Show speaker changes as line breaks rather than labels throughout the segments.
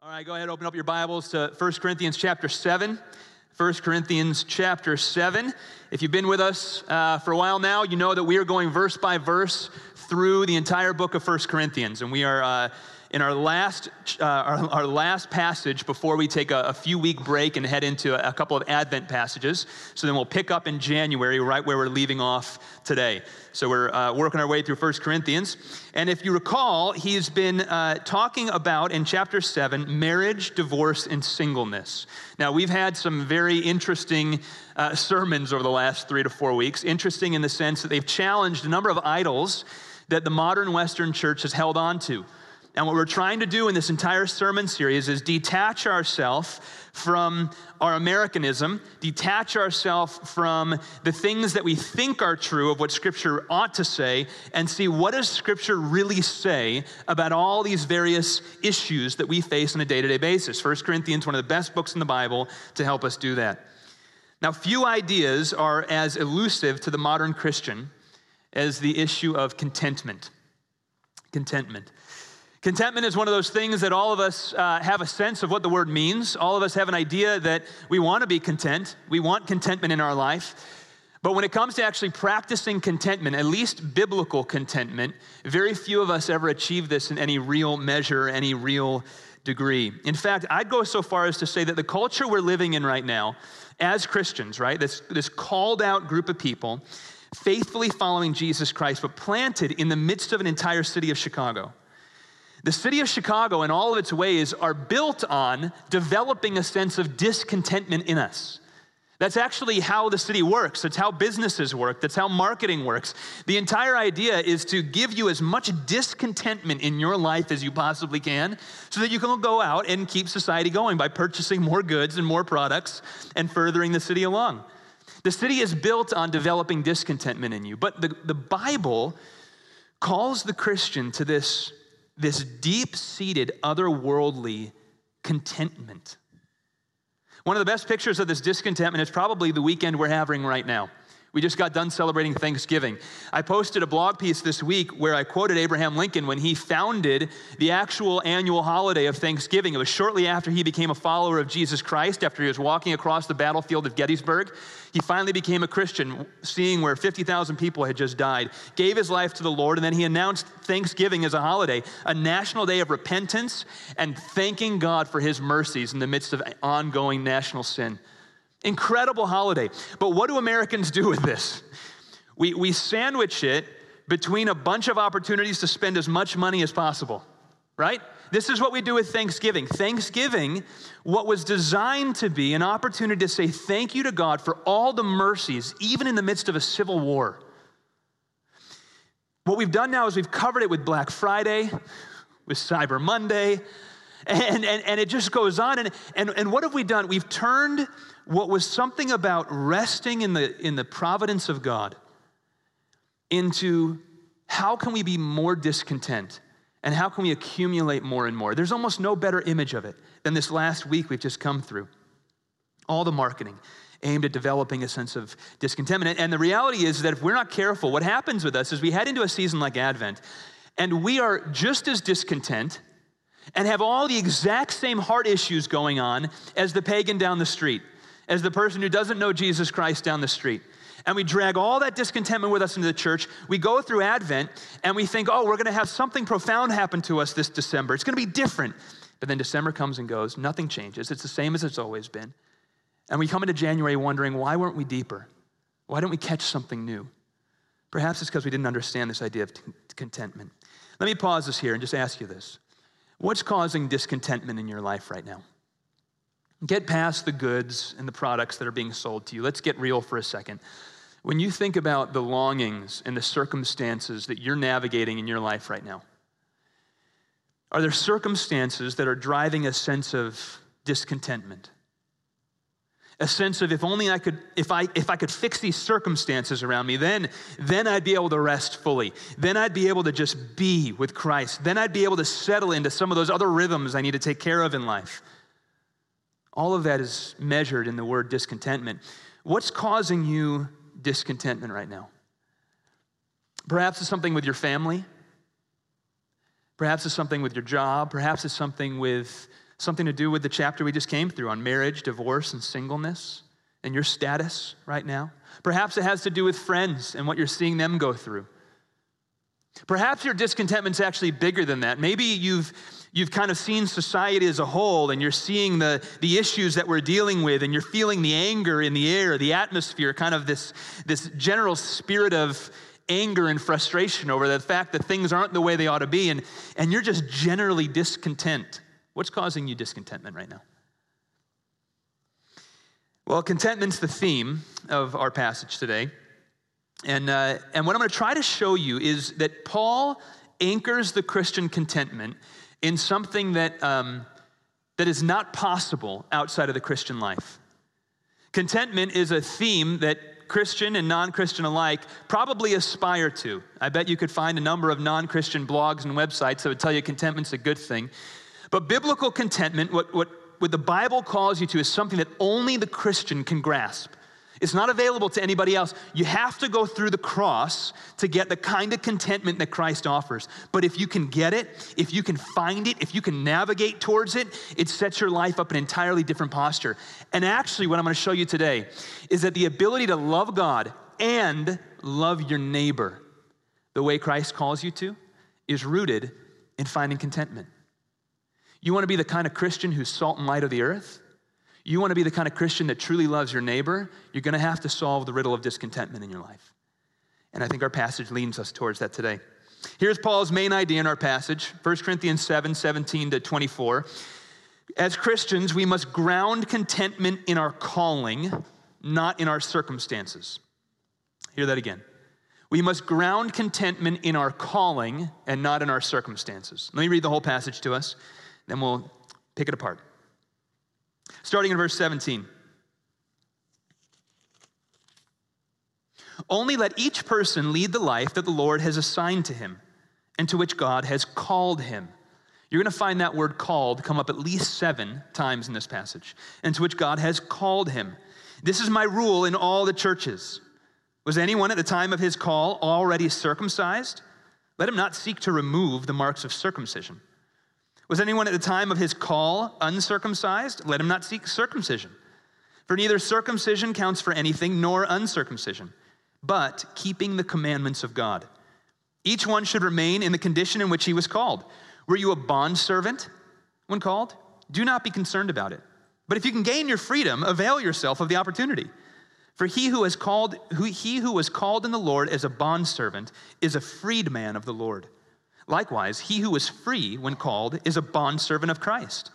All right, go ahead, open up your Bibles to 1 Corinthians chapter 7. 1 Corinthians chapter 7. If you've been with us uh, for a while now, you know that we are going verse by verse through the entire book of 1 Corinthians. And we are uh, in our last, uh, our, our, last passage before we take a, a, few week break and head into a, a couple of Advent passages. So then we'll pick up in January, right where we're leaving off today. So we're uh, working our way through 1 Corinthians. And if you recall, he's been uh, talking about in chapter 7 marriage, divorce, and singleness. Now, we've had some very interesting uh, sermons over the last three to four weeks. Interesting in the sense that they've challenged a number of idols that the modern Western church has held on to. And what we're trying to do in this entire sermon series is detach ourselves from our Americanism, detach ourselves from the things that we think are true of what Scripture ought to say, and see what does Scripture really say about all these various issues that we face on a day-to-day basis. 1 Corinthians, one of the best books in the Bible to help us do that. Now, few ideas are as elusive to the modern Christian as the issue of contentment. Contentment. Contentment is one of those things that all of us uh, have a sense of what the word means. All of us have an idea that we want to be content. We want contentment in our life. But when it comes to actually practicing contentment, at least biblical contentment, very few of us ever achieve this in any real measure, any real degree. In fact, I'd go so far as to say that the culture we're living in right now, as Christians, right, this, this called out group of people, faithfully following Jesus Christ, but planted in the midst of an entire city of Chicago. The city of Chicago, and all of its ways, are built on developing a sense of discontentment in us. That's actually how the city works. That's how businesses work. That's how marketing works. The entire idea is to give you as much discontentment in your life as you possibly can so that you can go out and keep society going by purchasing more goods and more products and furthering the city along. The city is built on developing discontentment in you. But the, the Bible calls the Christian to this this deep seated, otherworldly contentment. One of the best pictures of this discontentment is probably the weekend we're having right now. We just got done celebrating Thanksgiving. I posted a blog piece this week where I quoted Abraham Lincoln when he founded the actual annual holiday of Thanksgiving. It was shortly after he became a follower of Jesus Christ, after he was walking across the battlefield of Gettysburg. He finally became a Christian, seeing where 50,000 people had just died, gave his life to the Lord, and then he announced Thanksgiving as a holiday, a national day of repentance and thanking God for his mercies in the midst of ongoing national sin. Incredible holiday. But what do Americans do with this? We, we sandwich it between a bunch of opportunities to spend as much money as possible, right? This is what we do with Thanksgiving. Thanksgiving, what was designed to be an opportunity to say thank you to God for all the mercies, even in the midst of a civil war. What we've done now is we've covered it with Black Friday, with Cyber Monday, and, and, and it just goes on. And, and, and what have we done? We've turned what was something about resting in the, in the providence of God into how can we be more discontent and how can we accumulate more and more. There's almost no better image of it than this last week we've just come through. All the marketing aimed at developing a sense of discontentment. And the reality is that if we're not careful, what happens with us is we head into a season like Advent and we are just as discontent and have all the exact same heart issues going on as the pagan down the street as the person who doesn't know Jesus Christ down the street. And we drag all that discontentment with us into the church. We go through Advent and we think, oh, we're going to have something profound happen to us this December. It's going to be different. But then December comes and goes, nothing changes. It's the same as it's always been. And we come into January wondering, why weren't we deeper? Why didn't we catch something new? Perhaps it's because we didn't understand this idea of t- contentment. Let me pause this here and just ask you this What's causing discontentment in your life right now? Get past the goods and the products that are being sold to you. Let's get real for a second. When you think about the longings and the circumstances that you're navigating in your life right now, are there circumstances that are driving a sense of discontentment? A sense of if only I could, if I if I could fix these circumstances around me, then then I'd be able to rest fully. Then I'd be able to just be with Christ. Then I'd be able to settle into some of those other rhythms I need to take care of in life. All of that is measured in the word discontentment. What's causing you discontentment right now? Perhaps it's something with your family. Perhaps it's something with your job. Perhaps it's something with Something to do with the chapter we just came through on marriage, divorce, and singleness, and your status right now. Perhaps it has to do with friends and what you're seeing them go through. Perhaps your discontentment's actually bigger than that. Maybe you've you've kind of seen society as a whole and you're seeing the, the issues that we're dealing with and you're feeling the anger in the air, the atmosphere, kind of this, this general spirit of anger and frustration over the fact that things aren't the way they ought to be, and, and you're just generally discontent. What's causing you discontentment right now? Well, contentment's the theme of our passage today. And, uh, and what I'm going to try to show you is that Paul anchors the Christian contentment in something that, um, that is not possible outside of the Christian life. Contentment is a theme that Christian and non Christian alike probably aspire to. I bet you could find a number of non Christian blogs and websites that would tell you contentment's a good thing. But biblical contentment, what, what, what the Bible calls you to, is something that only the Christian can grasp. It's not available to anybody else. You have to go through the cross to get the kind of contentment that Christ offers. But if you can get it, if you can find it, if you can navigate towards it, it sets your life up an entirely different posture. And actually, what I'm going to show you today is that the ability to love God and love your neighbor the way Christ calls you to is rooted in finding contentment. You want to be the kind of Christian who's salt and light of the earth? You want to be the kind of Christian that truly loves your neighbor, you're going to have to solve the riddle of discontentment in your life. And I think our passage leads us towards that today. Here's Paul's main idea in our passage 1 Corinthians 7 17 to 24. As Christians, we must ground contentment in our calling, not in our circumstances. Hear that again. We must ground contentment in our calling and not in our circumstances. Let me read the whole passage to us, then we'll pick it apart. Starting in verse 17. Only let each person lead the life that the Lord has assigned to him and to which God has called him. You're going to find that word called come up at least seven times in this passage, and to which God has called him. This is my rule in all the churches. Was anyone at the time of his call already circumcised? Let him not seek to remove the marks of circumcision. Was anyone at the time of his call uncircumcised? Let him not seek circumcision. For neither circumcision counts for anything nor uncircumcision, but keeping the commandments of God. Each one should remain in the condition in which he was called. Were you a bondservant when called? Do not be concerned about it. But if you can gain your freedom, avail yourself of the opportunity. For he who, has called, who, he who was called in the Lord as a bondservant is a freedman of the Lord. Likewise, he who was free when called is a bondservant of Christ.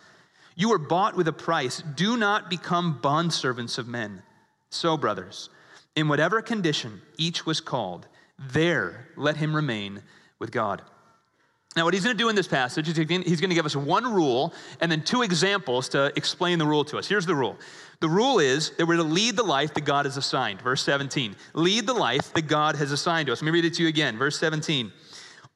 You were bought with a price. Do not become bondservants of men. So, brothers, in whatever condition each was called, there let him remain with God. Now, what he's going to do in this passage is he's going to give us one rule and then two examples to explain the rule to us. Here's the rule the rule is that we're to lead the life that God has assigned. Verse 17. Lead the life that God has assigned to us. Let me read it to you again. Verse 17.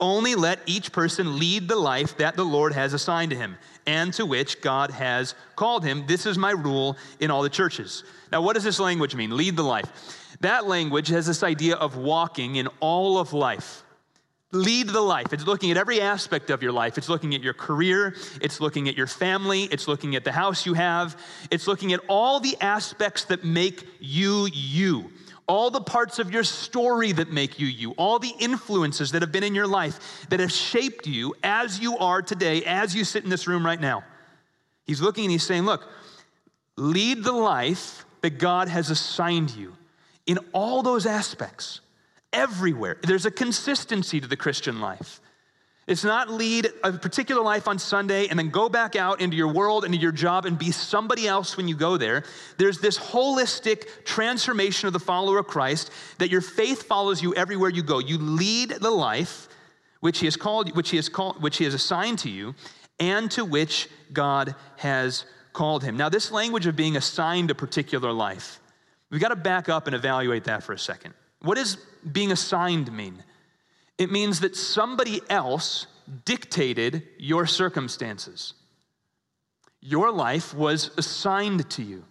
Only let each person lead the life that the Lord has assigned to him and to which God has called him. This is my rule in all the churches. Now, what does this language mean? Lead the life. That language has this idea of walking in all of life. Lead the life. It's looking at every aspect of your life. It's looking at your career. It's looking at your family. It's looking at the house you have. It's looking at all the aspects that make you you all the parts of your story that make you you, all the influences that have been in your life that have shaped you as you are today, as you sit in this room right now. He's looking and he's saying, Look, lead the life that God has assigned you in all those aspects, everywhere. There's a consistency to the Christian life. It's not lead a particular life on Sunday and then go back out into your world, into your job, and be somebody else when you go there. There's this holistic transformation of the follower of Christ that your faith follows you everywhere you go. You lead the life which He has called, which He has called, which He has assigned to you, and to which God has called him. Now, this language of being assigned a particular life, we've got to back up and evaluate that for a second. What does being assigned mean? It means that somebody else dictated your circumstances. Your life was assigned to you.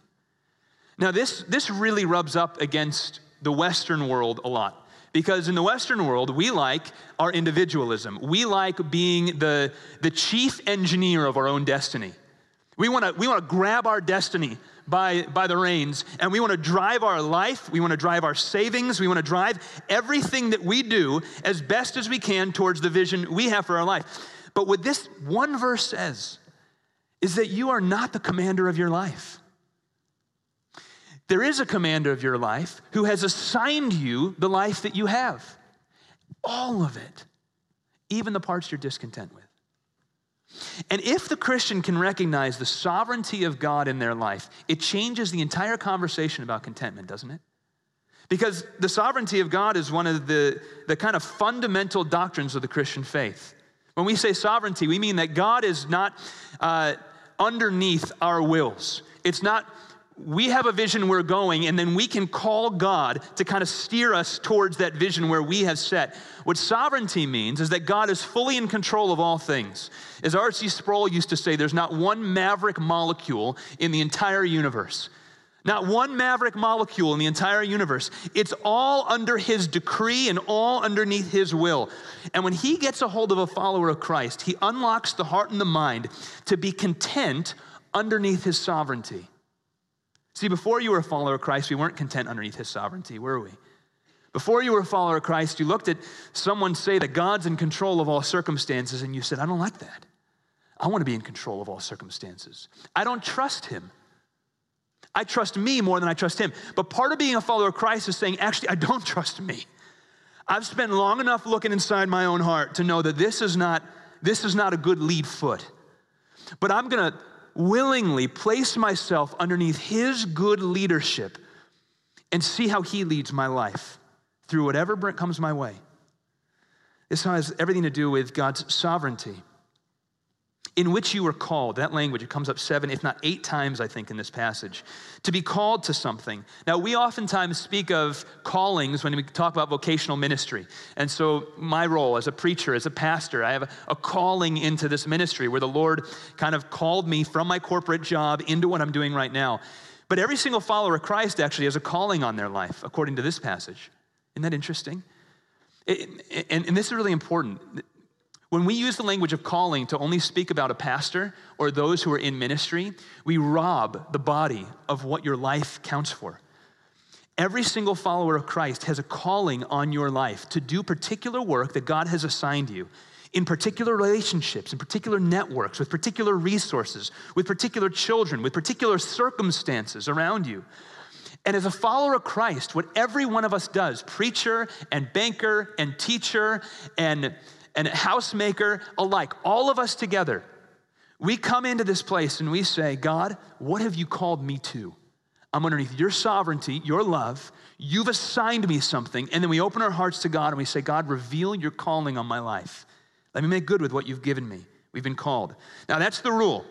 Now, this, this really rubs up against the Western world a lot. Because in the Western world, we like our individualism. We like being the, the chief engineer of our own destiny. We want to we want to grab our destiny by, by the reins and we want to drive our life, we want to drive our savings, we want to drive everything that we do as best as we can towards the vision we have for our life. But what this one verse says is that you are not the commander of your life. There is a commander of your life who has assigned you the life that you have. All of it, even the parts you're discontent with. And if the Christian can recognize the sovereignty of God in their life, it changes the entire conversation about contentment, doesn't it? Because the sovereignty of God is one of the, the kind of fundamental doctrines of the Christian faith. When we say sovereignty, we mean that God is not uh, underneath our wills. It's not we have a vision we're going, and then we can call God to kind of steer us towards that vision where we have set. What sovereignty means is that God is fully in control of all things. As R.C. Sproul used to say, there's not one maverick molecule in the entire universe. Not one maverick molecule in the entire universe. It's all under his decree and all underneath his will. And when he gets a hold of a follower of Christ, he unlocks the heart and the mind to be content underneath his sovereignty. See, before you were a follower of Christ, we weren't content underneath his sovereignty, were we? Before you were a follower of Christ, you looked at someone say that God's in control of all circumstances, and you said, I don't like that. I want to be in control of all circumstances. I don't trust him. I trust me more than I trust him. But part of being a follower of Christ is saying, actually, I don't trust me. I've spent long enough looking inside my own heart to know that this is not, this is not a good lead foot. But I'm going to willingly place myself underneath His good leadership and see how He leads my life through whatever comes my way. This has everything to do with God's sovereignty in which you were called. That language, it comes up seven, if not eight times, I think, in this passage. To be called to something. Now, we oftentimes speak of callings when we talk about vocational ministry. And so, my role as a preacher, as a pastor, I have a, calling into this ministry where the Lord kind of called me from my corporate job into what I'm doing right now. But every single follower of Christ actually has a calling on their life, according to this passage. Isn't that interesting? It, and, and, this is really important. When we use the language of calling to only speak about a pastor or those who are in ministry, we rob the body of what your life counts for. Every single follower of Christ has a calling on your life to do particular work that God has assigned you in particular relationships, in particular networks, with particular resources, with particular children, with particular circumstances around you. And as a follower of Christ, what every one of us does, preacher and banker and teacher and and housemaker alike, all of us together, we come into this place and we say, God, what have you called me to? I'm underneath your sovereignty, your love. You've assigned me something. And then we open our hearts to God and we say, God, reveal your calling on my life. Let me make good with what you've given me. We've been called. Now, that's the rule.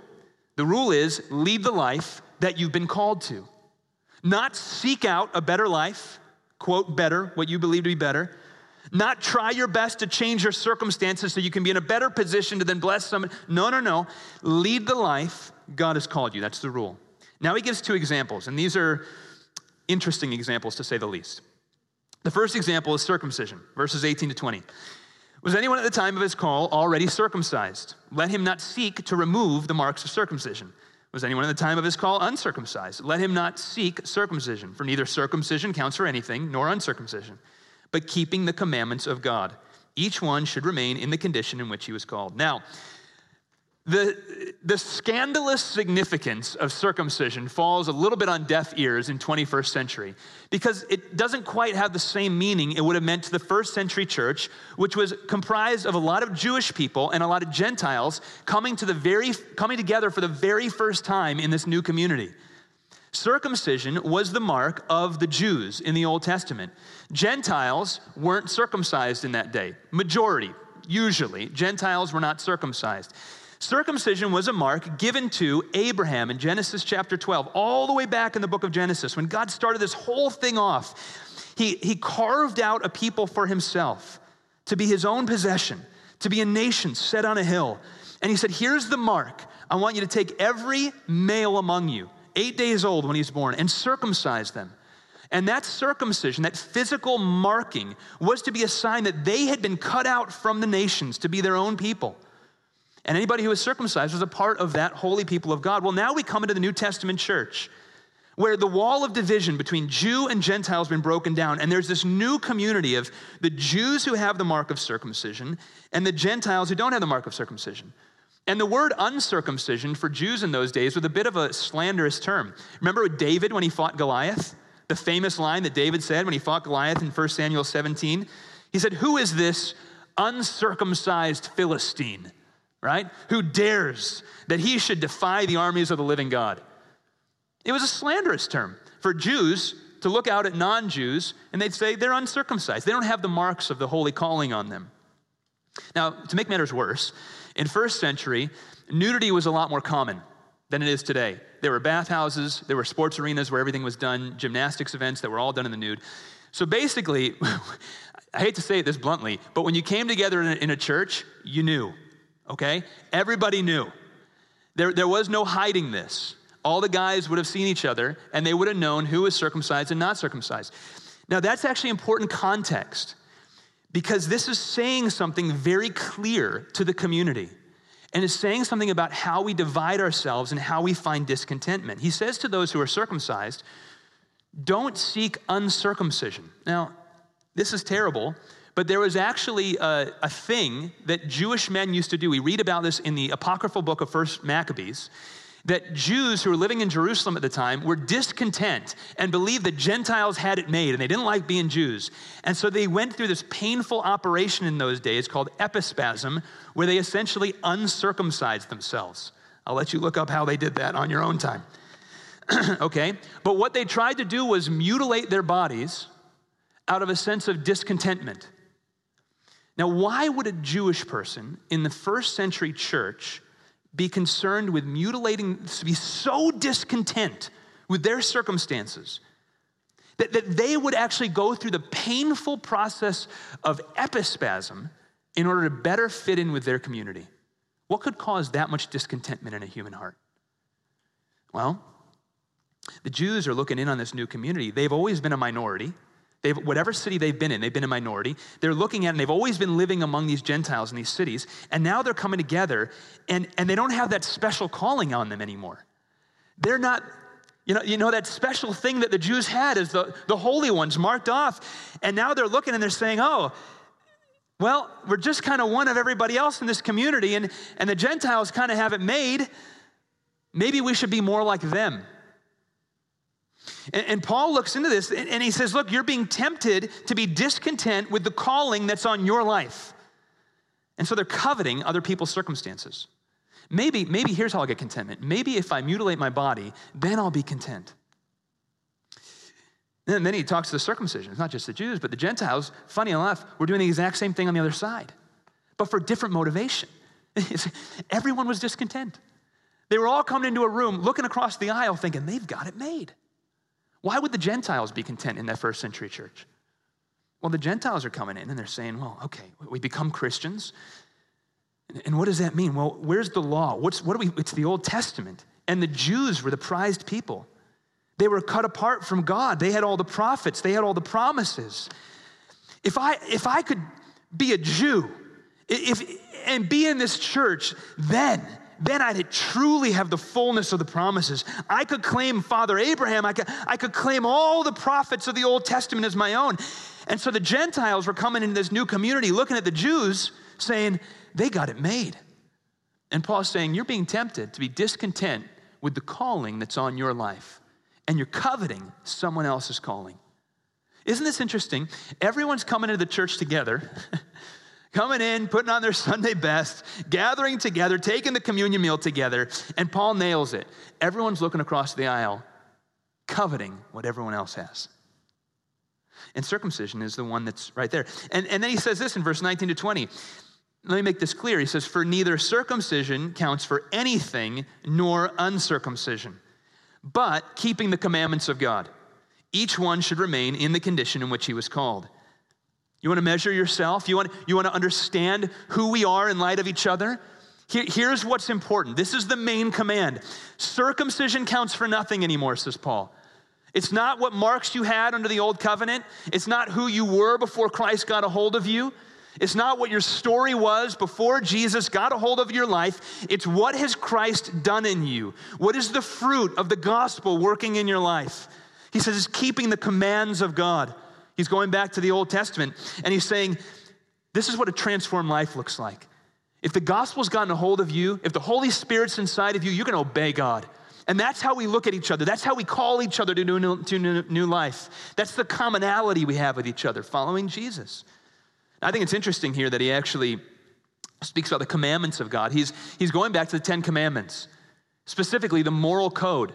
The rule is lead the life that you've been called to, not seek out a better life, quote, better, what you believe to be better, not try your best to change your circumstances so you can be in a better position to then bless someone. No, no, no. Lead the life God has called you. That's the rule. Now he gives two examples, and these are interesting examples to say the least. The first example is circumcision, verses 18 to 20. Was anyone at the time of his call already circumcised? Let him not seek to remove the marks of circumcision. Was anyone at the time of his call uncircumcised? Let him not seek circumcision, for neither circumcision counts for anything, nor uncircumcision but keeping the commandments of God. Each one should remain in the condition in which he was called. Now, the, the scandalous significance of circumcision falls a little bit on deaf ears in 21st century because it doesn't quite have the same meaning it would have meant to the first century church, which was comprised of a lot of Jewish people and a lot of Gentiles coming, to the very, coming together for the very first time in this new community. Circumcision was the mark of the Jews in the Old Testament. Gentiles weren't circumcised in that day. Majority, usually, Gentiles were not circumcised. Circumcision was a mark given to Abraham in Genesis chapter 12, all the way back in the book of Genesis. When God started this whole thing off, he, he carved out a people for himself to be his own possession, to be a nation set on a hill. And he said, Here's the mark. I want you to take every male among you, eight days old when he's born, and circumcise them. And that circumcision, that physical marking, was to be a sign that they had been cut out from the nations to be their own people. And anybody who was circumcised was a part of that holy people of God. Well, now we come into the New Testament church where the wall of division between Jew and Gentile has been broken down, and there's this new community of the Jews who have the mark of circumcision and the Gentiles who don't have the mark of circumcision. And the word uncircumcision for Jews in those days was a bit of a slanderous term. Remember David when he fought Goliath? The famous line that David said when he fought Goliath in 1 Samuel 17? He said, Who is this uncircumcised Philistine, right? Who dares that he should defy the armies of the living God? It was a slanderous term for Jews to look out at non Jews and they'd say they're uncircumcised. They don't have the marks of the holy calling on them. Now, to make matters worse, in first century, nudity was a lot more common than it is today. There were bathhouses, there were sports arenas where everything was done, gymnastics events that were all done in the nude. So basically, I hate to say it this bluntly, but when you came together in a, in a church, you knew, okay? Everybody knew. There, there was no hiding this. All the guys would have seen each other and they would have known who was circumcised and not circumcised. Now, that's actually important context because this is saying something very clear to the community and is saying something about how we divide ourselves and how we find discontentment. He says to those who are circumcised, don't seek uncircumcision. Now, this is terrible, but there was actually a, a, thing that Jewish men used to do. We read about this in the apocryphal book of First Maccabees that Jews who were living in Jerusalem at the time were discontent and believed that Gentiles had it made and they didn't like being Jews. And so they went through this painful operation in those days called epispasm, where they essentially uncircumcised themselves. I'll let you look up how they did that on your own time. okay? But what they tried to do was mutilate their bodies out of a sense of discontentment. Now, why would a Jewish person in the first century church be concerned with mutilating, to be so discontent with their circumstances that, that they would actually go through the painful process of epispasm in order to better fit in with their community. What could cause that much discontentment in a human heart? Well, the Jews are looking in on this new community. They've always been a minority. They've, whatever city they've been in, they've been a minority. They're looking at, and they've always been living among these Gentiles in these cities, and now they're coming together, and, and they don't have that special calling on them anymore. They're not, you know, you know, that special thing that the Jews had is the, the holy ones marked off, and now they're looking and they're saying, oh, well, we're just kind of one of everybody else in this community, and, and the Gentiles kind of have it made. Maybe we should be more like them. And, and Paul looks into this and, and he says, Look, you're being tempted to be discontent with the calling that's on your life. And so they're coveting other people's circumstances. Maybe, maybe here's how I'll get contentment. Maybe if I mutilate my body, then I'll be content. And then he talks to the circumcision. It's not just the Jews, but the Gentiles, funny enough, were doing the exact same thing on the other side, but for different motivation. Everyone was discontent. They were all coming into a room, looking across the aisle, thinking, they've got it made. Why would the Gentiles be content in that first century church? Well, the Gentiles are coming in and they're saying, well, okay, we become Christians. And what does that mean? Well, where's the law? What's, what do we, it's the Old Testament. And the Jews were the prized people. They were cut apart from God. They had all the prophets, they had all the promises. If I, if I could be a Jew if, and be in this church, then then I'd truly have the fullness of the promises. I could claim Father Abraham, I could, I could claim all the prophets of the Old Testament as my own. And so the Gentiles were coming into this new community looking at the Jews saying, they got it made. And Paul's saying, you're being tempted to be discontent with the calling that's on your life, and you're coveting someone else's calling. Isn't this interesting? Everyone's coming into the church together. coming in, putting on their Sunday best, gathering together, taking the communion meal together, and Paul nails it. Everyone's looking across the aisle, coveting what everyone else has. And circumcision is the one that's right there. And, and then he says this in verse 19 to 20. Let me make this clear. He says, For neither circumcision counts for anything nor uncircumcision, but keeping the commandments of God. Each one should remain in the condition in which he was called. You want to measure yourself? You want, you want to understand who we are in light of each other? Here, here's what's important. This is the main command. Circumcision counts for nothing anymore, says Paul. It's not what marks you had under the old covenant. It's not who you were before Christ got a hold of you. It's not what your story was before Jesus got a hold of your life. It's what has Christ done in you? What is the fruit of the gospel working in your life? He says it's keeping the commands of God. He's going back to the Old Testament and he's saying, This is what a transformed life looks like. If the gospel's gotten a hold of you, if the Holy Spirit's inside of you, you're going to obey God. And that's how we look at each other. That's how we call each other to new, to new life. That's the commonality we have with each other, following Jesus. I think it's interesting here that he actually speaks about the commandments of God. He's, he's going back to the Ten Commandments, specifically the moral code,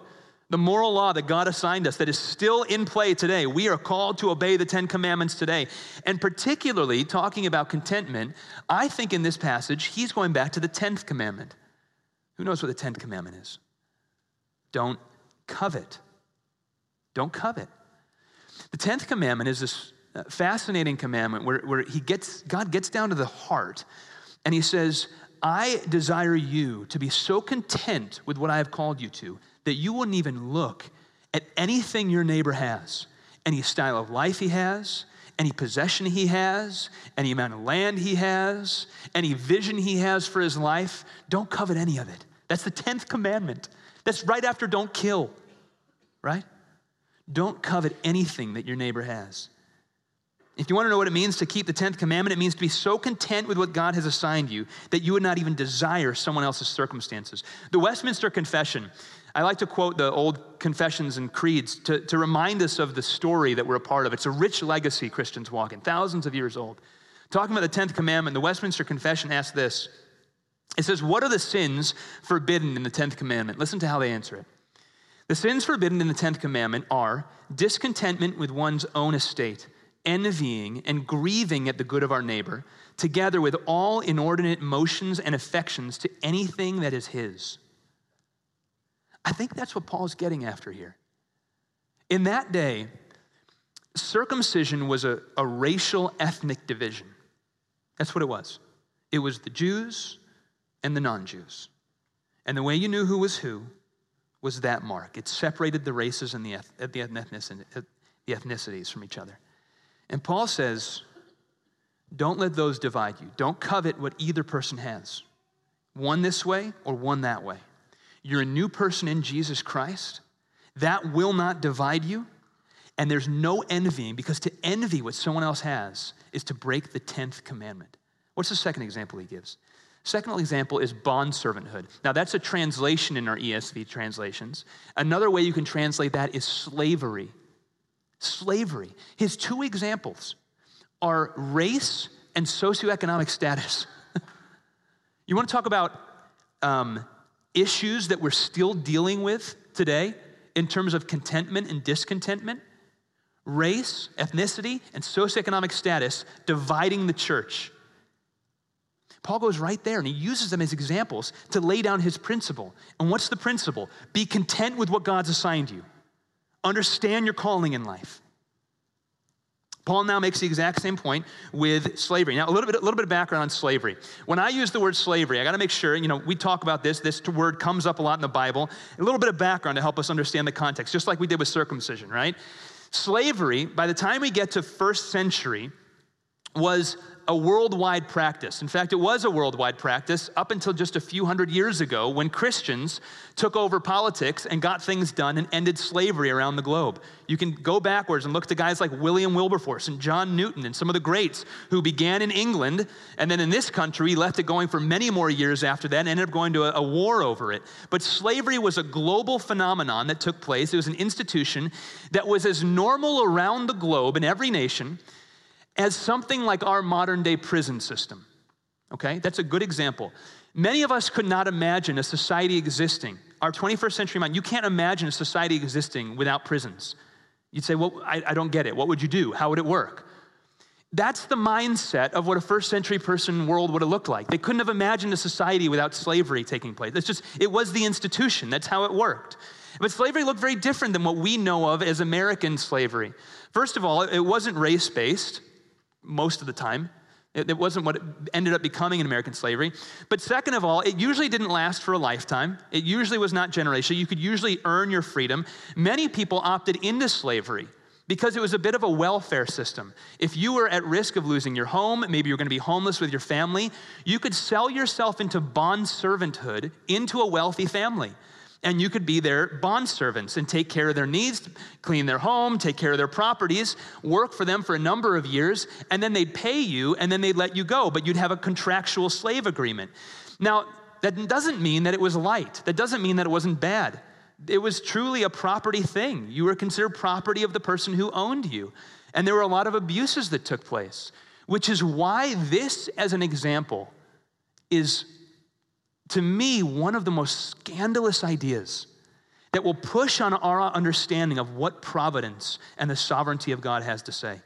the moral law that God assigned us that is still in play today. We are called to obey the Ten Commandments today. And particularly talking about contentment, I think in this passage, he's going back to the Tenth Commandment. Who knows what the Tenth Commandment is? Don't covet. Don't covet. The tenth commandment is this uh, fascinating commandment where, where he gets, God gets down to the heart and he says, I desire you to be so content with what I have called you to that you wouldn't even look at anything your neighbor has, any style of life he has, any possession he has, any amount of land he has, any vision he has for his life. Don't covet any of it. That's the 10th commandment. That's right after don't kill, right? Don't covet anything that your neighbor has. If you want to know what it means to keep the 10th commandment, it means to be so content with what God has assigned you that you would not even desire someone else's circumstances. The Westminster Confession, I like to quote the old confessions and creeds to, to remind us of the story that we're a part of. It's a rich legacy Christians walk in, thousands of years old. Talking about the 10th commandment, the Westminster Confession asks this it says, What are the sins forbidden in the 10th commandment? Listen to how they answer it. The sins forbidden in the 10th commandment are discontentment with one's own estate, envying and grieving at the good of our neighbor, together with all inordinate motions and affections to anything that is his. I think that's what Paul's getting after here. In that day, circumcision was a, a racial ethnic division. That's what it was. It was the Jews and the non Jews. And the way you knew who was who was that mark. It separated the races and the, the, the ethnicities from each other. And Paul says, don't let those divide you. Don't covet what either person has, one this way or one that way. You're a new person in Jesus Christ. That will not divide you. And there's no envying because to envy what someone else has is to break the 10th commandment. What's the second example he gives? Second example is bond servanthood. Now, that's a translation in our ESV translations. Another way you can translate that is slavery. Slavery. His two examples are race and socioeconomic status. you want to talk about um, issues that we're still dealing with today in terms of contentment and discontentment? Race, ethnicity, and socioeconomic status dividing the church. Paul goes right there and he uses them as examples to lay down his principle. And what's the principle? Be content with what God's assigned you, understand your calling in life. Paul now makes the exact same point with slavery. Now, a little bit, a little bit of background on slavery. When I use the word slavery, I got to make sure, you know, we talk about this. This word comes up a lot in the Bible. A little bit of background to help us understand the context, just like we did with circumcision, right? Slavery, by the time we get to first century, was a worldwide practice. In fact, it was a worldwide practice up until just a few hundred years ago when Christians took over politics and got things done and ended slavery around the globe. You can go backwards and look to guys like William Wilberforce and John Newton and some of the greats who began in England and then in this country left it going for many more years after that and ended up going to a, a war over it. But slavery was a global phenomenon that took place. It was an institution that was as normal around the globe in every nation as something like our modern day prison system. Okay, that's a good example. Many of us could not imagine a society existing. Our 21st century mind, you can't imagine a society existing without prisons. You'd say, Well, I, I don't get it. What would you do? How would it work? That's the mindset of what a first century person world would have looked like. They couldn't have imagined a society without slavery taking place. It's just, it was the institution. That's how it worked. But slavery looked very different than what we know of as American slavery. First of all, it wasn't race based most of the time. It, it wasn't what ended up becoming in American slavery. But second of all, it usually didn't last for a lifetime. It usually was not generational. You could usually earn your freedom. Many people opted into slavery because it was a bit of a welfare system. If you were at risk of losing your home, maybe you're going to be homeless with your family, you could sell yourself into bond servanthood into a wealthy family. And you could be their bond servants and take care of their needs, clean their home, take care of their properties, work for them for a number of years, and then they'd pay you and then they'd let you go, but you'd have a contractual slave agreement. Now, that doesn't mean that it was light. That doesn't mean that it wasn't bad. It was truly a property thing. You were considered property of the person who owned you. And there were a lot of abuses that took place, which is why this, as an example, is to me one of the most scandalous ideas that will push on our understanding of what providence and the sovereignty of God has to say.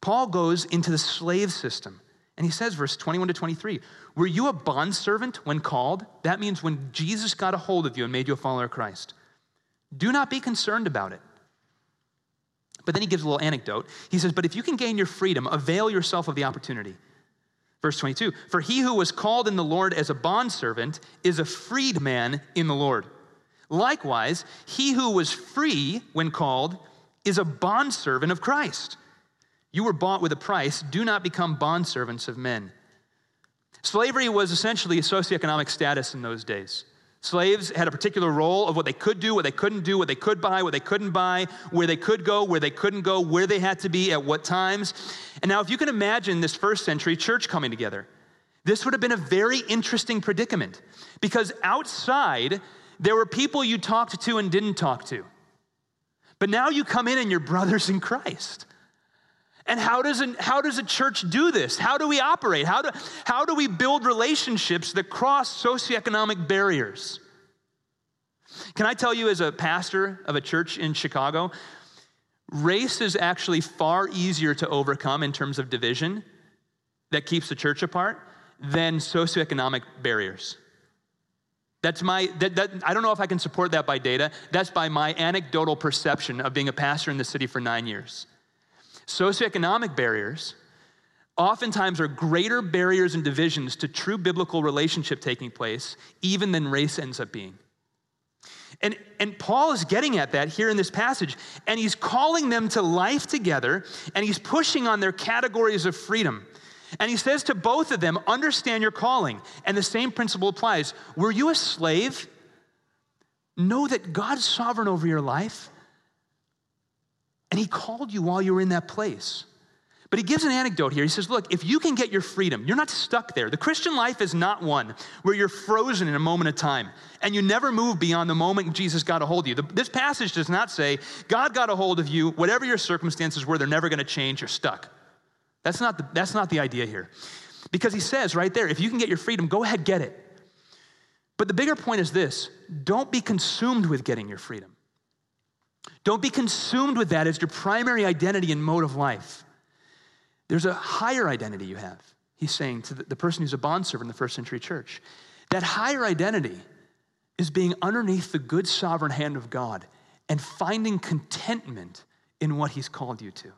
Paul goes into the slave system and he says, verse 21 to 23, were you a bondservant when called? That means when Jesus got a hold of you and made you a follower of Christ. Do not be concerned about it. But then he gives a little anecdote. He says, But if you can gain your freedom, avail yourself of the opportunity. Verse 22 For he who was called in the Lord as a bondservant is a freedman in the Lord. Likewise, he who was free when called is a bondservant of Christ. You were bought with a price. Do not become bondservants of men. Slavery was essentially a socioeconomic status in those days. Slaves had a particular role of what they could do, what they couldn't do, what they could buy, what they couldn't buy, where they could go, where they couldn't go, where they had to be, at what times. And now, if you can imagine this first century church coming together, this would have been a very interesting predicament because outside, there were people you talked to and didn't talk to. But now you come in and you're brothers in Christ. And how does, how does a church do this? How do we operate? How do, how do we build relationships that cross socioeconomic barriers? Can I tell you, as a pastor of a church in Chicago, race is actually far easier to overcome in terms of division that keeps the church apart than socioeconomic barriers. That's my, that, that, I don't know if I can support that by data. That's by my anecdotal perception of being a pastor in the city for nine years. Socioeconomic barriers oftentimes are greater barriers and divisions to true biblical relationship taking place, even than race ends up being. And, and Paul is getting at that here in this passage, and he's calling them to life together, and he's pushing on their categories of freedom. And he says to both of them, understand your calling. And the same principle applies. Were you a slave? Know that God's sovereign over your life and He called you while you were in that place. But he gives an anecdote here. He says, Look, if you can get your freedom, you're not stuck there. The Christian life is not one where you're frozen in a moment of time and you never move beyond the moment Jesus got a hold of you. This passage does not say, God got a hold of you, whatever your circumstances were, they're never going to change, you're stuck. That's not, the, that's not the idea here. Because he says right there, if you can get your freedom, go ahead, get it. But the bigger point is this don't be consumed with getting your freedom. Don't be consumed with that as your primary identity and mode of life. There's a higher identity you have, he's saying to the, person who's a bondservant in the first century church. That higher identity is being underneath the good sovereign hand of God and finding contentment in what he's called you to.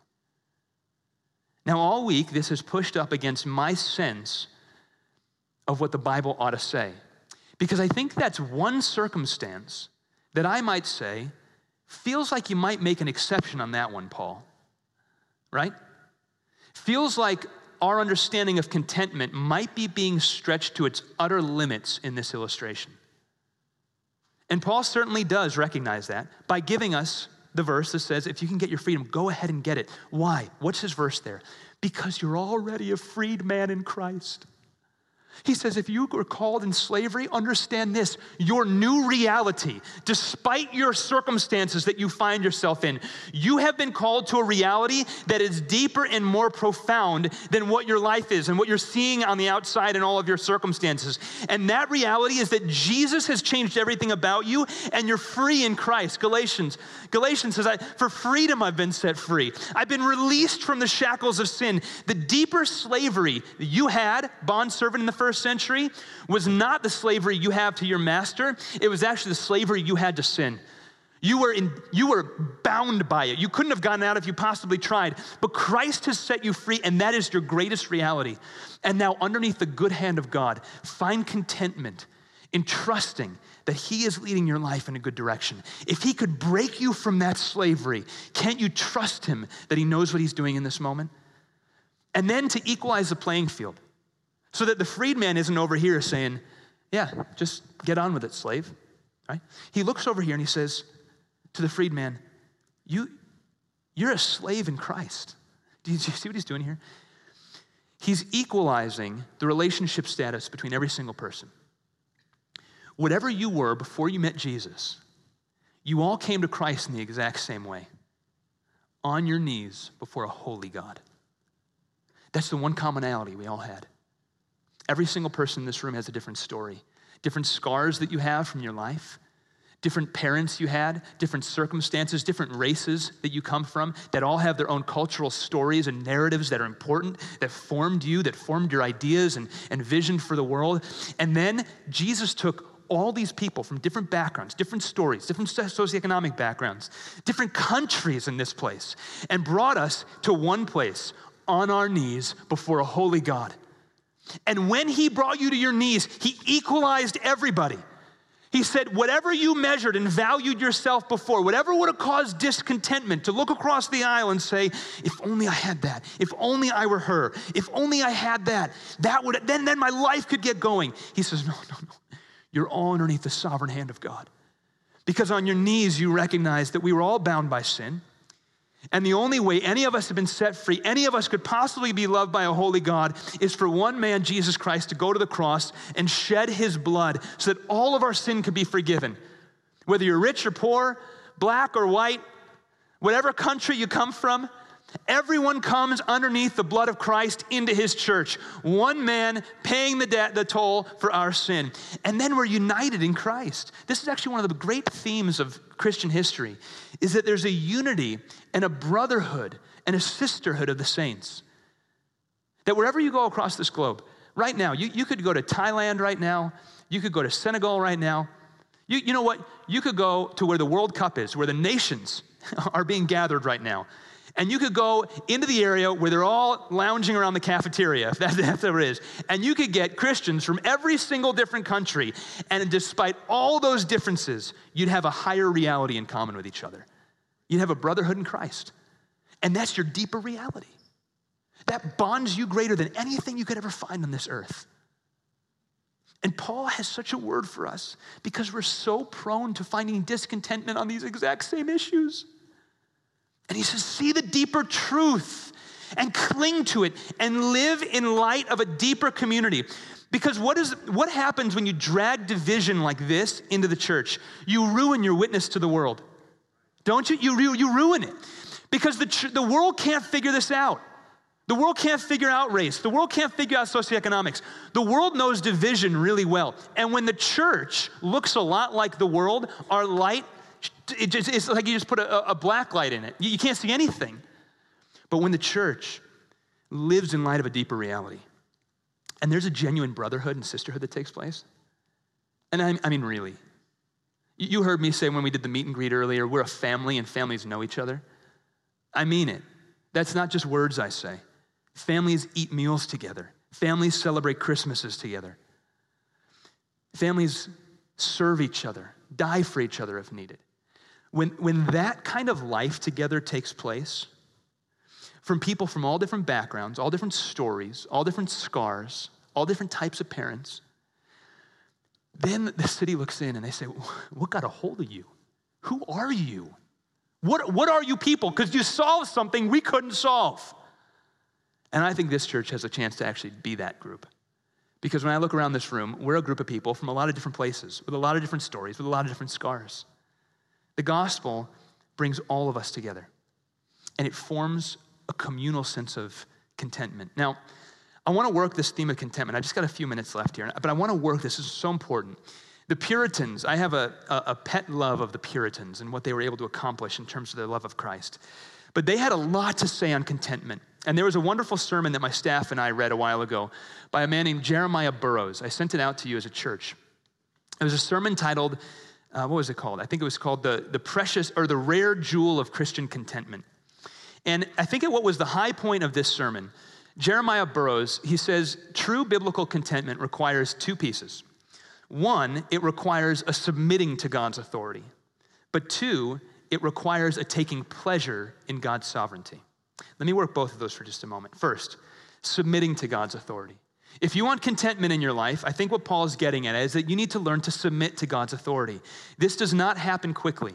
Now, all week, this has pushed up against my sense of what the Bible ought to say. Because I think that's one circumstance that I might say Feels like you might make an exception on that one, Paul. Right? Feels like our understanding of contentment might be being stretched to its utter limits in this illustration. And Paul certainly does recognize that by giving us the verse that says, if you can get your freedom, go ahead and get it. Why? What's his verse there? Because you're already a freed man in Christ. He says, if you were called in slavery, understand this your new reality, despite your circumstances that you find yourself in, you have been called to a reality that is deeper and more profound than what your life is and what you're seeing on the outside in all of your circumstances. And that reality is that Jesus has changed everything about you and you're free in Christ. Galatians. Galatians says, For freedom I've been set free. I've been released from the shackles of sin. The deeper slavery you had, bondservant in the first first century was not the slavery you have to your master, it was actually the slavery you had to sin. You were, in, you were bound by it. You couldn't have gotten out if you possibly tried. But Christ has set you free, and that is your greatest reality. And now, underneath the good hand of God, find contentment in trusting that He is leading your life in a good direction. If He could break you from that slavery, can't you trust Him that He knows what He's doing in this moment? And then to equalize the playing field so that the freedman isn't over here saying, Yeah, just get on with it, slave. Right? He looks over here and he says to the freedman, you, You're a slave in Christ. Do you see what he's doing here? He's equalizing the relationship status between every single person. Whatever you were before you met Jesus, you all came to Christ in the exact same way on your knees before a holy God. That's the one commonality we all had. Every single person in this room has a different story, different scars that you have from your life, different parents you had, different circumstances, different races that you come from that all have their own cultural stories and narratives that are important, that formed you, that formed your ideas and, and vision for the world. And then Jesus took all these people from different backgrounds, different stories, different socioeconomic backgrounds, different countries in this place, and brought us to one place on our knees before a holy God. And when he brought you to your knees, he equalized everybody. He said, whatever you measured and valued yourself before, whatever would have caused discontentment, to look across the aisle and say, if only I had that, if only I were her, if only I had that, that would, then, then my life could get going. He says, no, no, no. You're all underneath the sovereign hand of God. Because on your knees, you recognize that we were all bound by sin. And the only way any of us have been set free, any of us could possibly be loved by a holy God, is for one man, Jesus Christ, to go to the cross and shed his blood so that all of our sin could be forgiven. Whether you're rich or poor, black or white, whatever country you come from, Everyone comes underneath the blood of Christ into his church. One man paying the debt, the toll for our sin. And then we're united in Christ. This is actually one of the great themes of Christian history is that there's a unity and a brotherhood and a sisterhood of the saints. That wherever you go across this globe, right now, you, you could go to Thailand right now, you could go to Senegal right now. You, you know what? You could go to where the World Cup is, where the nations are being gathered right now and you could go into the area where they're all lounging around the cafeteria, if that's where it is, and you could get Christians from every single different country, and despite all those differences, you'd have a higher reality in common with each other. You'd have a brotherhood in Christ. And that's your deeper reality. That bonds you greater than anything you could ever find on this earth. And Paul has such a word for us because we're so prone to finding discontentment on these exact same issues. And he says, see the deeper truth and cling to it and live in light of a deeper community. Because what, is, what happens when you drag division like this into the church? You ruin your witness to the world. Don't you? You, you ruin it. Because the, the world can't figure this out. The world can't figure out race. The world can't figure out socioeconomics. The world knows division really well. And when the church looks a lot like the world, our light it just, it's like you just put a, a black light in it. You, you can't see anything. But when the church lives in light of a deeper reality, and there's a genuine brotherhood and sisterhood that takes place, and I, I mean, really, you heard me say when we did the meet and greet earlier, we're a family and families know each other. I mean it. That's not just words I say. Families eat meals together, families celebrate Christmases together, families serve each other, die for each other if needed. When, when that kind of life together takes place, from people from all different backgrounds, all different stories, all different scars, all different types of parents, then the city looks in and they say, What got a hold of you? Who are you? What, what are you people? Because you solved something we couldn't solve. And I think this church has a chance to actually be that group. Because when I look around this room, we're a group of people from a lot of different places, with a lot of different stories, with a lot of different scars. The gospel brings all of us together, and it forms a communal sense of contentment. Now, I want to work this theme of contentment. I just got a few minutes left here, but I want to work this. This is so important. The Puritans, I have a, a, a, pet love of the Puritans and what they were able to accomplish in terms of their love of Christ. But they had a lot to say on contentment. And there was a wonderful sermon that my staff and I read a while ago by a man named Jeremiah Burroughs. I sent it out to you as a church. It was a sermon titled uh, what was it called? I think it was called the, the precious or the rare jewel of Christian contentment. And I think at what was the high point of this sermon, Jeremiah Burroughs, he says, true biblical contentment requires two pieces. One, it requires a submitting to God's authority. But two, it requires a taking pleasure in God's sovereignty. Let me work both of those for just a moment. First, submitting to God's authority. If you want contentment in your life, I think what Paul is getting at is that you need to learn to submit to God's authority. This does not happen quickly.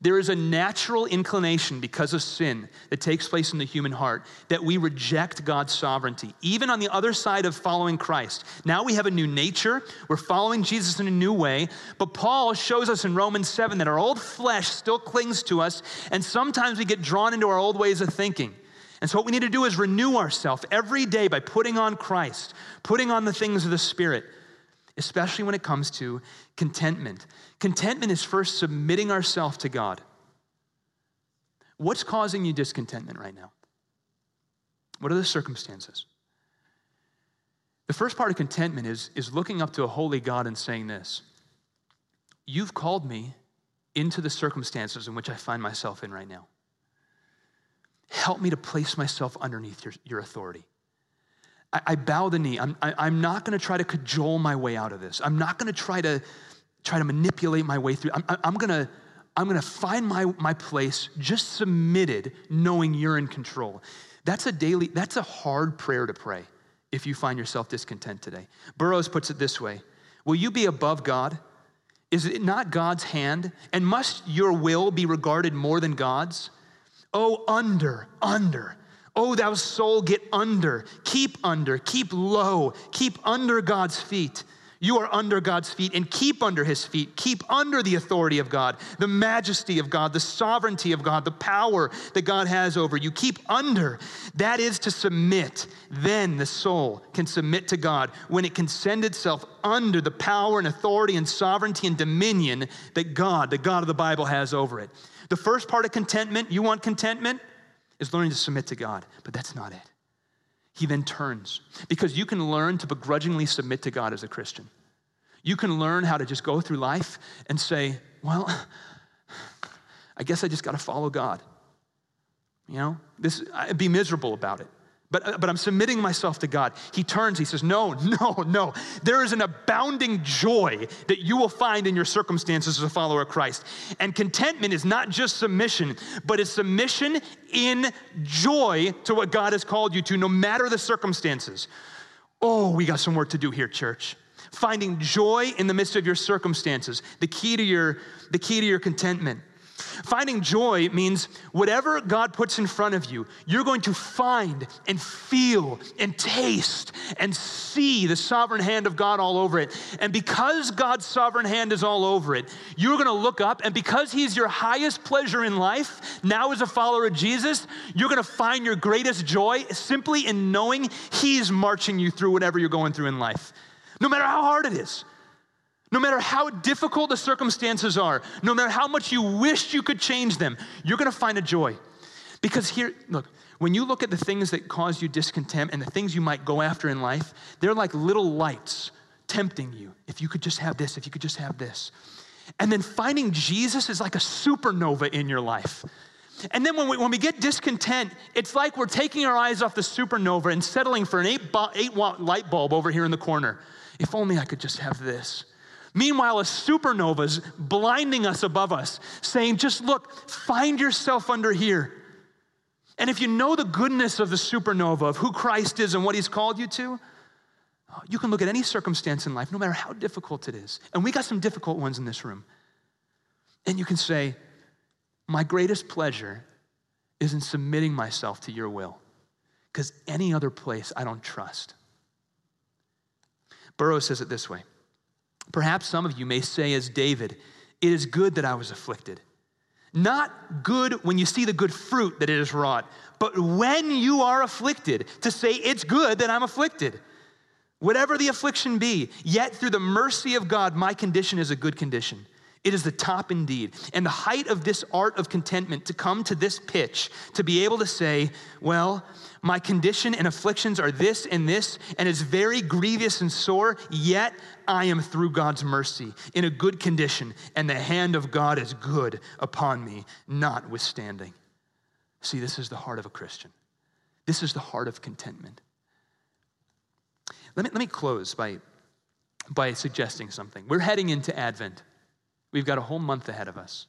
There is a natural inclination because of sin that takes place in the human heart that we reject God's sovereignty, even on the other side of following Christ. Now we have a new nature. We're following Jesus in a new way. But Paul shows us in Romans 7 that our old flesh still clings to us, and sometimes we get drawn into our old ways of thinking. And so, what we need to do is renew ourselves every day by putting on Christ, putting on the things of the Spirit, especially when it comes to contentment. Contentment is first submitting ourselves to God. What's causing you discontentment right now? What are the circumstances? The first part of contentment is, is looking up to a holy God and saying this You've called me into the circumstances in which I find myself in right now. Help me to place myself underneath your, your authority. I, I bow the knee. I'm, I, am i am not going to try to cajole my way out of this. I'm not going to try to try to manipulate my way through. I'm, I'm going to I'm going to find my, my place just submitted, knowing you're in control. That's a daily, that's a hard prayer to pray if you find yourself discontent today. Burroughs puts it this way Will you be above God? Is it not God's hand? And must your will be regarded more than God's? Oh, under, under. Oh, thou soul, get under. Keep under, keep low, keep under God's feet. You are under God's feet and keep under his feet. Keep under the authority of God, the majesty of God, the sovereignty of God, the power that God has over you. Keep under. That is to submit. Then the soul can submit to God when it can send itself under the power and authority and sovereignty and dominion that God, the God of the Bible, has over it. The first part of contentment, you want contentment, is learning to submit to God, but that's not it he then turns. Because you can learn to begrudgingly submit to God as a Christian. You can learn how to just go through life and say, well, I guess I just got to follow God. You know, this, I'd be miserable about it but, uh, but I'm submitting myself to God. He turns, he says, No, no, no. There is an abounding joy that you will find in your circumstances as a follower of Christ. And contentment is not just submission, but it's submission in joy to what God has called you to, no matter the circumstances. Oh, we got some work to do here, church. Finding joy in the midst of your circumstances, the key to your, the key to your contentment. Finding joy means whatever God puts in front of you, you're going to find and feel and taste and see the sovereign hand of God all over it. And because God's sovereign hand is all over it, you're going to look up, and because He's your highest pleasure in life, now as a follower of Jesus, you're going to find your greatest joy simply in knowing He's marching you through whatever you're going through in life, no matter how hard it is. No matter how difficult the circumstances are, no matter how much you wish you could change them, you're gonna find a joy. Because here, look, when you look at the things that cause you discontent and the things you might go after in life, they're like little lights tempting you. If you could just have this, if you could just have this. And then finding Jesus is like a supernova in your life. And then when we, when we get discontent, it's like we're taking our eyes off the supernova and settling for an eight, eight watt light bulb over here in the corner. If only I could just have this. Meanwhile, a supernova's blinding us above us, saying, just look, find yourself under here. And if you know the goodness of the supernova, of who Christ is and what he's called you to, you can look at any circumstance in life, no matter how difficult it is. And we got some difficult ones in this room. And you can say, My greatest pleasure is in submitting myself to your will, because any other place I don't trust. Burroughs says it this way Perhaps some of you may say, as David, It is good that I was afflicted. Not good when you see the good fruit that it has wrought, but when you are afflicted, to say, It's good that I'm afflicted. Whatever the affliction be, yet through the mercy of God, my condition is a good condition. It is the top indeed. And the height of this art of contentment to come to this pitch, to be able to say, Well, my condition and afflictions are this and this, and it's very grievous and sore, yet I am through God's mercy in a good condition, and the hand of God is good upon me, notwithstanding. See, this is the heart of a Christian. This is the heart of contentment. Let me, let me close by by suggesting something. We're heading into Advent, we've got a whole month ahead of us.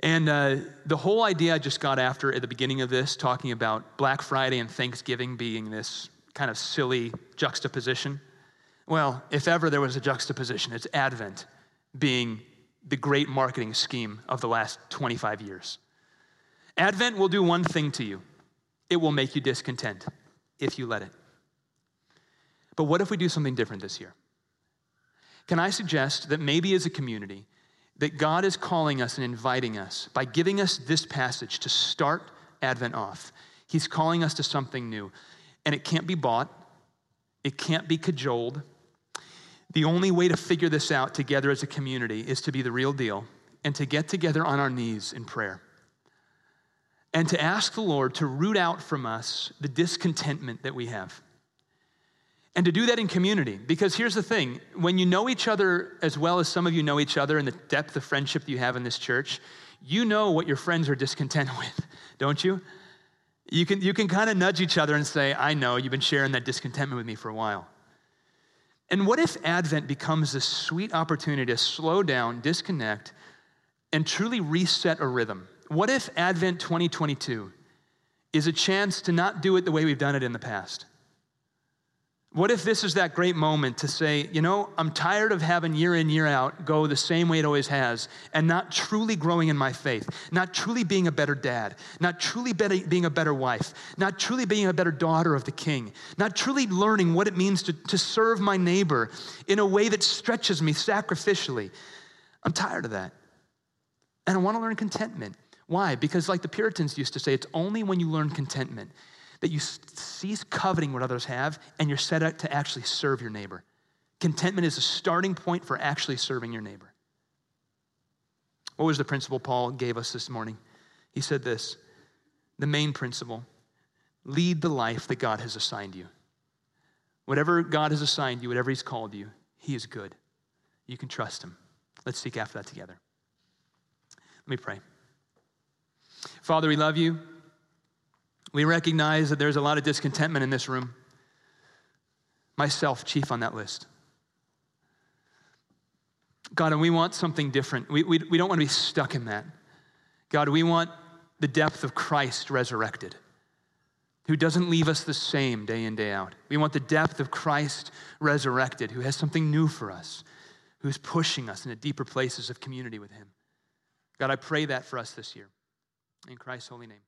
And uh, the whole idea I just got after at the beginning of this, talking about Black Friday and Thanksgiving being this kind of silly juxtaposition. Well, if ever there was a juxtaposition, it's Advent being the great marketing scheme of the last 25 years. Advent will do one thing to you it will make you discontent if you let it. But what if we do something different this year? Can I suggest that maybe as a community, that God is calling us and inviting us by giving us this passage to start Advent off? He's calling us to something new. And it can't be bought, it can't be cajoled. The only way to figure this out together as a community is to be the real deal and to get together on our knees in prayer and to ask the Lord to root out from us the discontentment that we have. And to do that in community. Because here's the thing when you know each other as well as some of you know each other and the depth of friendship that you have in this church, you know what your friends are discontent with, don't you? You can, you can kind of nudge each other and say, I know, you've been sharing that discontentment with me for a while. And what if Advent becomes this sweet opportunity to slow down, disconnect, and truly reset a rhythm? What if Advent 2022 is a chance to not do it the way we've done it in the past? What if this is that great moment to say, you know, I'm tired of having year in, year out go the same way it always has and not truly growing in my faith, not truly being a better dad, not truly being a better wife, not truly being a better daughter of the king, not truly learning what it means to, to serve my neighbor in a way that stretches me sacrificially. I'm tired of that. And I want to learn contentment. Why? Because, like the Puritans used to say, it's only when you learn contentment that you cease coveting what others have and you're set up to actually serve your neighbor. Contentment is a starting point for actually serving your neighbor. What was the principle Paul gave us this morning? He said this the main principle lead the life that God has assigned you. Whatever God has assigned you, whatever He's called you, He is good. You can trust Him. Let's seek after that together. Let me pray. Father, we love you. We recognize that there's a lot of discontentment in this room. Myself, chief on that list. God, and we want something different. We, we, we don't want to be stuck in that. God, we want the depth of Christ resurrected, who doesn't leave us the same day in, day out. We want the depth of Christ resurrected, who has something new for us, who's pushing us into deeper places of community with Him. God, I pray that for us this year. In Christ's holy name.